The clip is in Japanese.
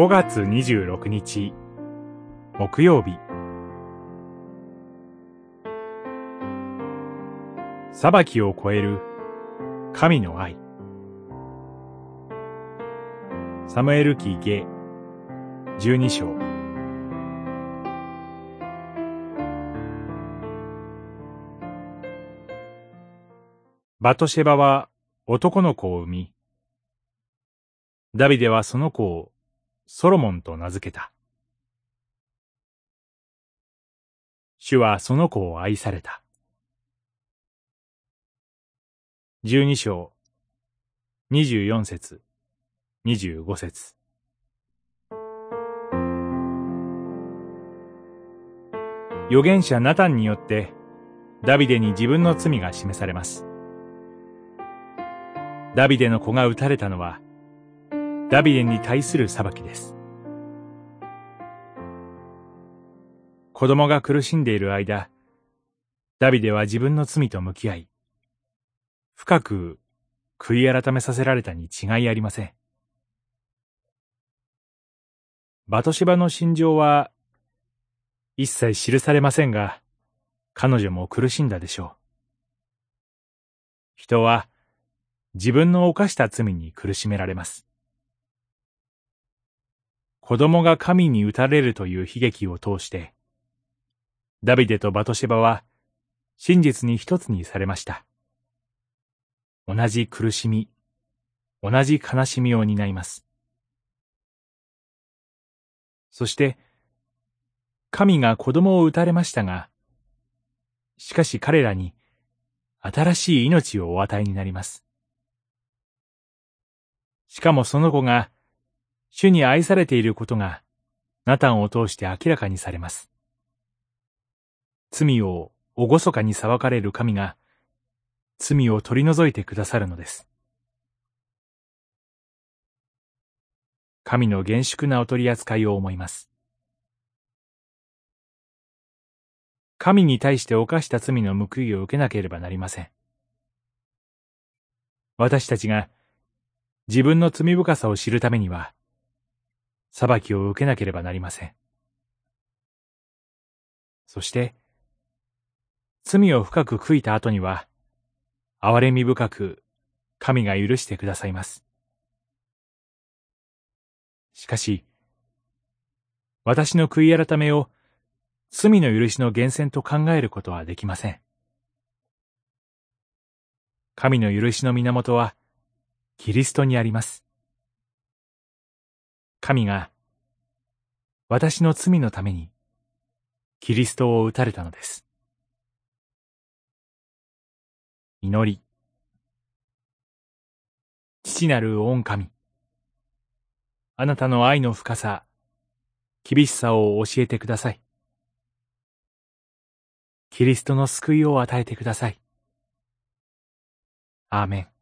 5月26日。木曜日。裁きを超える。神の愛。サムエル記下。12章。バトシェバは男の子を産み、ダビデはその子をソロモンと名付けた。主はその子を愛された。十二章、二十四節、二十五節。預言者ナタンによってダビデに自分の罪が示されます。ダビデの子が撃たれたのはダビデに対する裁きです。子供が苦しんでいる間、ダビデは自分の罪と向き合い、深く悔い改めさせられたに違いありません。バトシバの心情は一切記されませんが、彼女も苦しんだでしょう。人は自分の犯した罪に苦しめられます。子供が神に打たれるという悲劇を通して、ダビデとバトシェバは真実に一つにされました。同じ苦しみ、同じ悲しみを担います。そして、神が子供を打たれましたが、しかし彼らに新しい命をお与えになります。しかもその子が主に愛されていることが、ナタンを通して明らかにされます。罪を厳かに裁かれる神が、罪を取り除いてくださるのです。神の厳粛なお取り扱いを思います。神に対して犯した罪の報いを受けなければなりません。私たちが自分の罪深さを知るためには、裁きを受けなければなりません。そして、罪を深く悔いた後には、憐れみ深く神が許してくださいます。しかし、私の悔い改めを罪の許しの源泉と考えることはできません。神の許しの源は、キリストにあります。神が私の罪のためにキリストを打たれたのです。祈り。父なる御神。あなたの愛の深さ、厳しさを教えてください。キリストの救いを与えてください。アーメン。